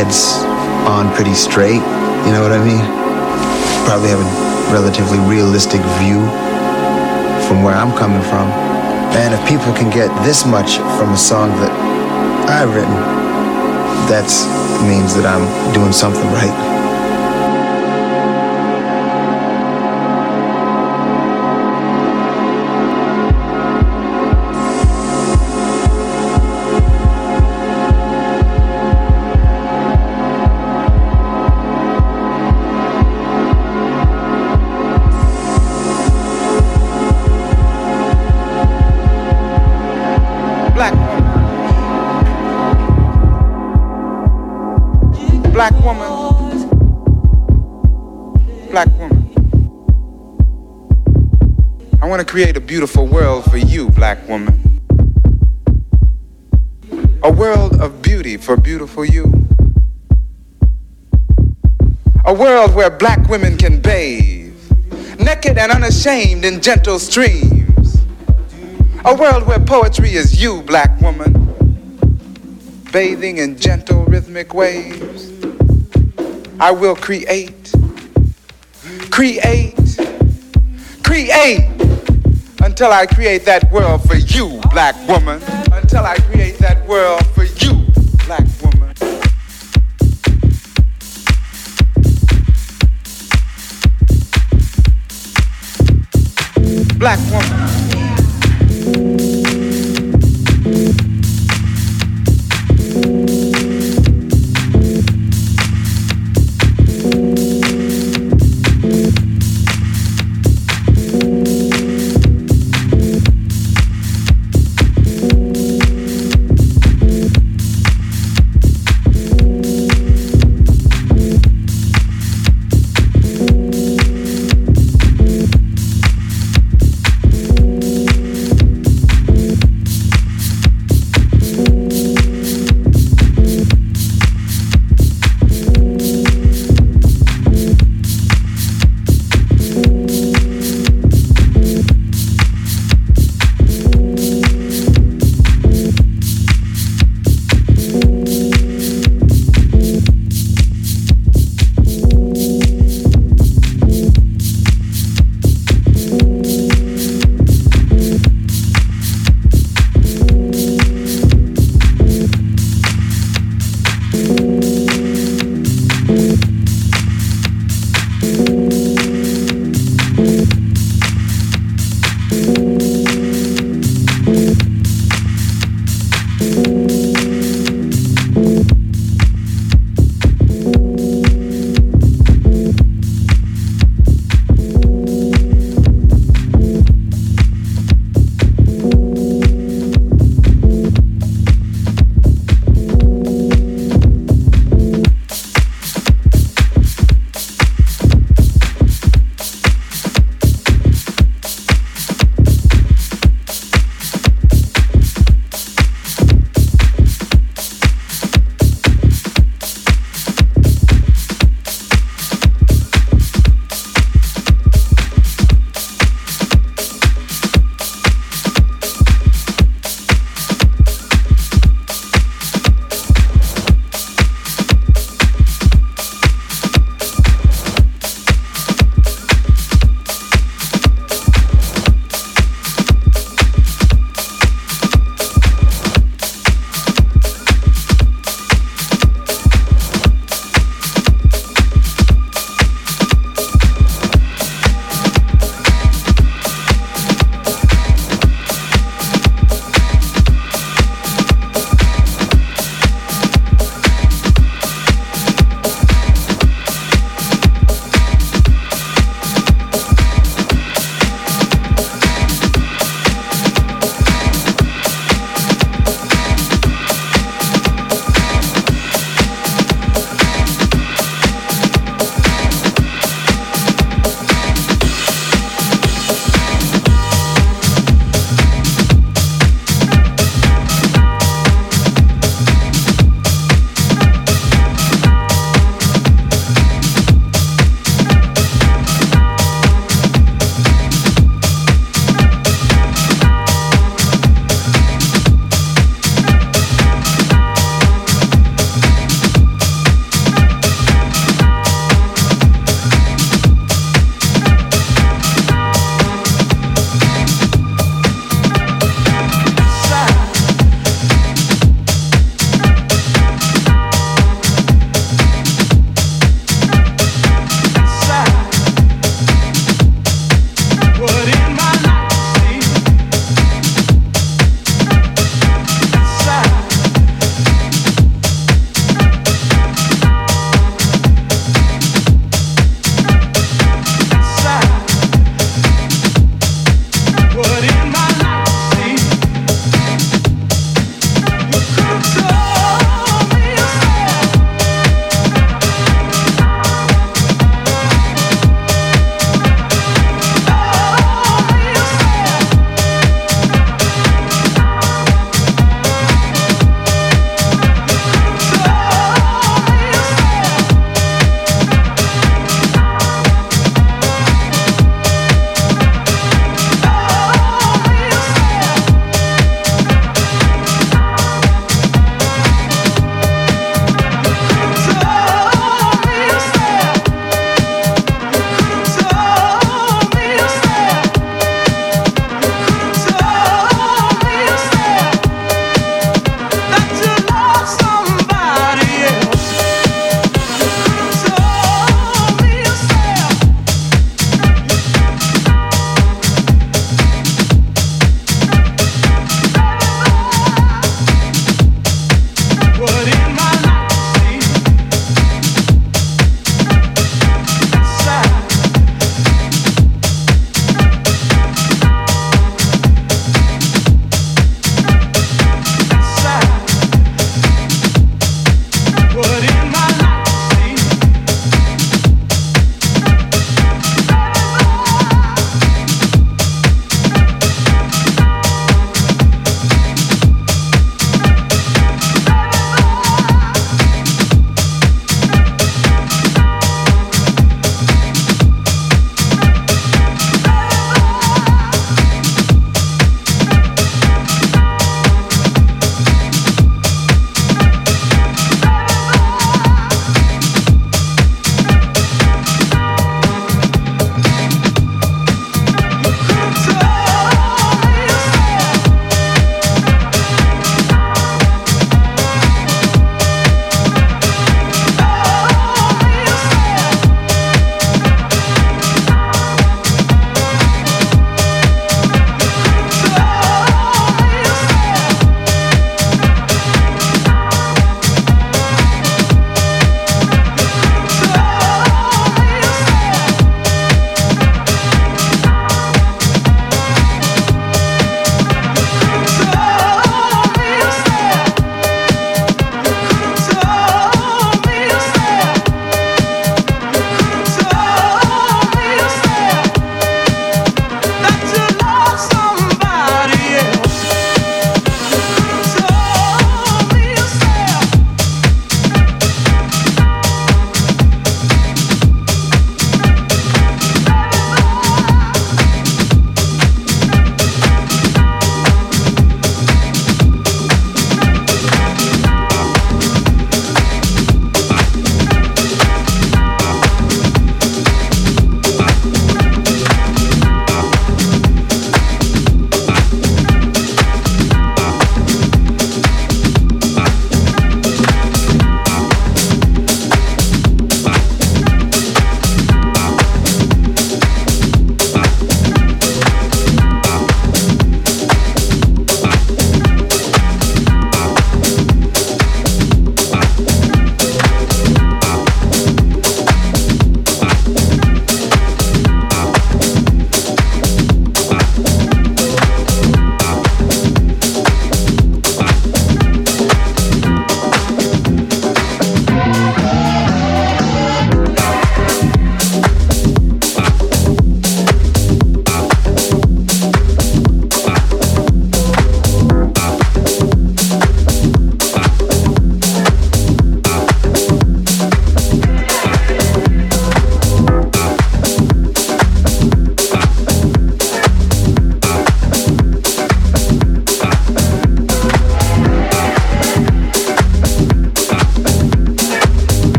head's on pretty straight. You know what I mean? Probably have a relatively realistic view from where I'm coming from. And if people can get this much from a song that I've written, that means that I'm doing something right. Beautiful world for you, black woman. A world of beauty for beautiful you. A world where black women can bathe, naked and unashamed in gentle streams. A world where poetry is you, black woman, bathing in gentle rhythmic waves. I will create, create, create until I create that world for you, black woman. Until I create that world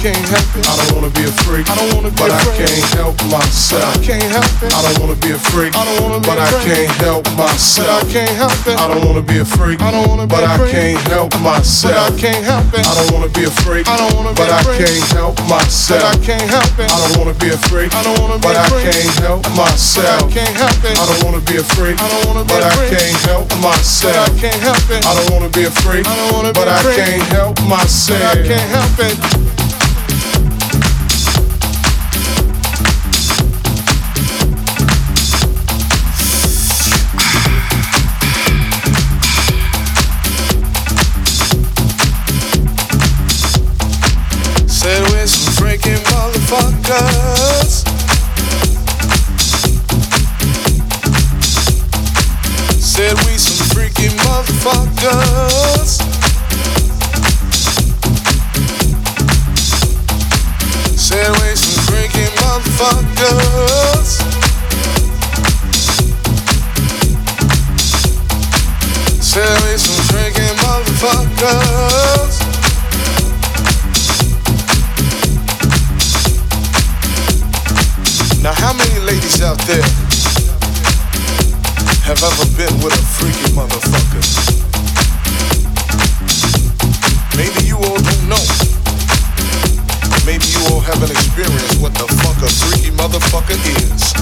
can't help it. I don't wanna be a freak, I don't wanna be but a I freak. can't help myself. I can't help it. I don't wanna be a freak, I don't wanna be but a I freak. can't help But myself. I can't help it. I don't wanna be a freak, I don't wanna be but a I freak. can't help But myself. I can't help it. I don't wanna be a freak, I don't wanna be but a I freak. can't help But myself. I can't help it. I don't wanna be a freak, I don't wanna be but a I freak. can't help But myself. I can't help it. I don't wanna be a freak, I don't wanna be but a I freak. can't help But myself. I can't help it. I don't wanna be a freak, I don't wanna be but a I freak. can't help But myself. I can't help it. Said we some freaking motherfuckers. He said we some freaking motherfuckers. Now, how many ladies out there have ever been with a freaky motherfucker? Maybe you all don't know. Maybe you all haven't experienced what the fuck a freaky motherfucker is.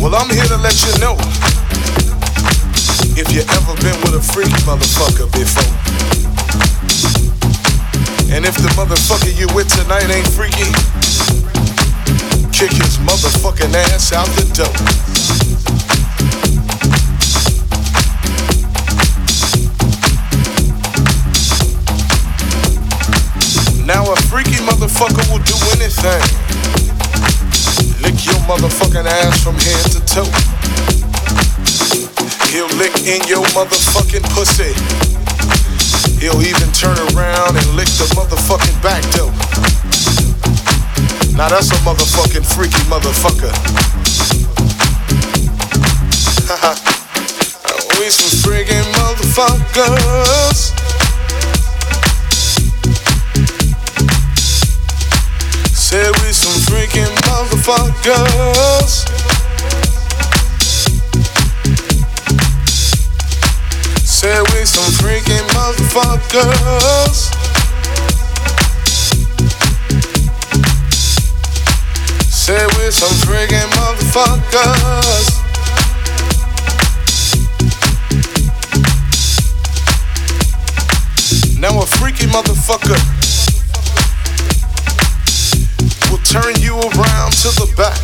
Well, I'm here to let you know. If you ever been with a freaky motherfucker before. And if the motherfucker you with tonight ain't freaky, kick his motherfucking ass out the door. Now a freaky motherfucker will do anything. Lick your motherfucking ass from head to toe. He'll lick in your motherfucking pussy. He'll even turn around and lick the motherfucking back door. Now that's a motherfucking freaky motherfucker. we some freaking motherfuckers. Said we some freaking motherfuckers. Said we some freaking motherfuckers. Said we some freaking motherfuckers. Now a freaky motherfucker will turn you around to the back.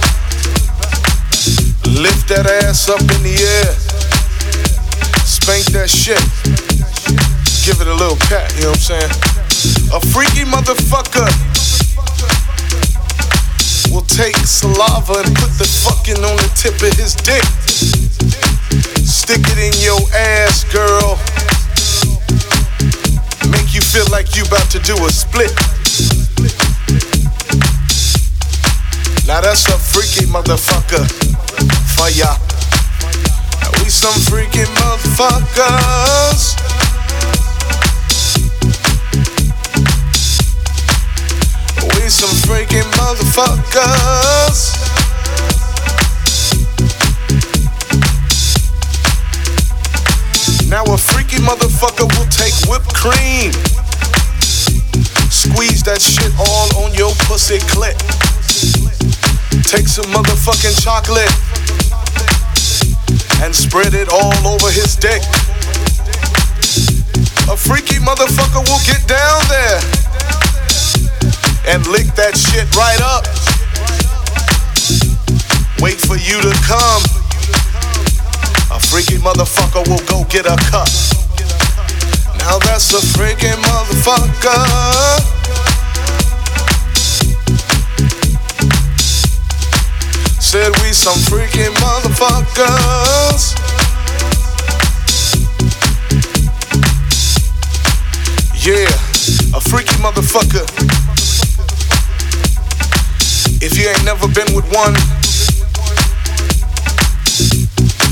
Lift that ass up in the air. Spank that shit. Give it a little pat, you know what I'm saying? A freaky motherfucker will take saliva and put the fucking on the tip of his dick. Stick it in your ass, girl. Make you feel like you about to do a split. Now that's a freaky motherfucker for ya. We some freaky motherfuckers. Some freaking motherfuckers. Now a freaky motherfucker will take whipped cream. Squeeze that shit all on your pussy clit. Take some motherfucking chocolate and spread it all over his dick. A freaky motherfucker will get down there and lick that shit right up. Wait for you to come. A freaky motherfucker will go get a cup. Now that's a freaking motherfucker. Said we some freaking motherfuckers. Yeah, a freaky motherfucker. If you ain't never been with one,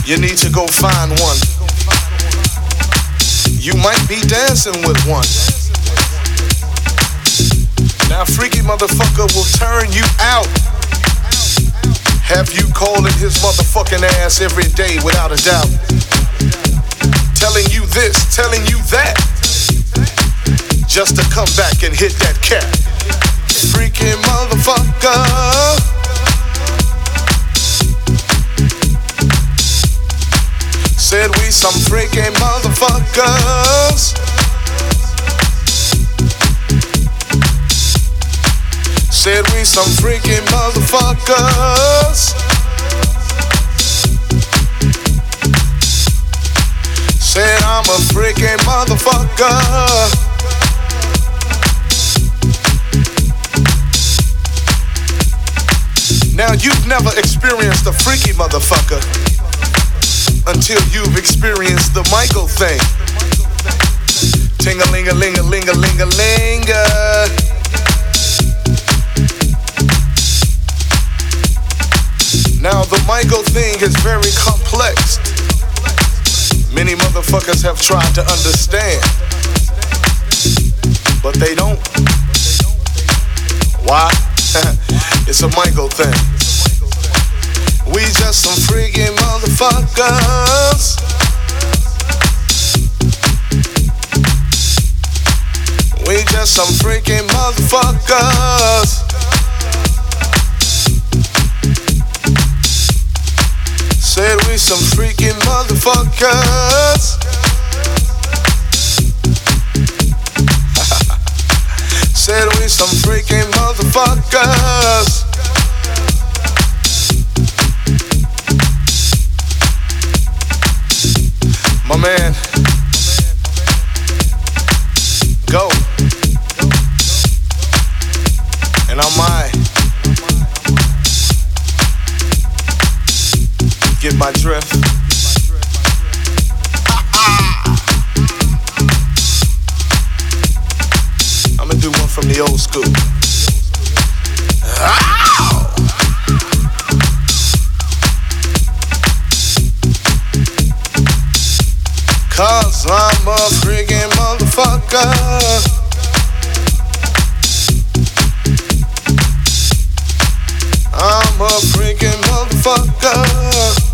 you need to go find one. You might be dancing with one. Now, freaky motherfucker will turn you out. Have you calling his motherfucking ass every day without a doubt. Telling you this, telling you that. Just to come back and hit that cat. Freaky motherfucker. Said we some freaky motherfuckers. Said we some freaky motherfuckers. Said I'm a freaky motherfucker. Now you've never experienced a freaky motherfucker until you've experienced the Michael thing. Ting a ling a ling a Now the Michael thing is very complex. Many motherfuckers have tried to understand, but they don't. Why? it's a Michael thing. We just some freaky motherfuckers. We just some freaky motherfuckers. Said we some freaky motherfuckers. Said we some freaky motherfuckers. My man, go. And I'm my. Get my drift. From the old school. Cause I'm a freaking motherfucker. I'm a freaking motherfucker.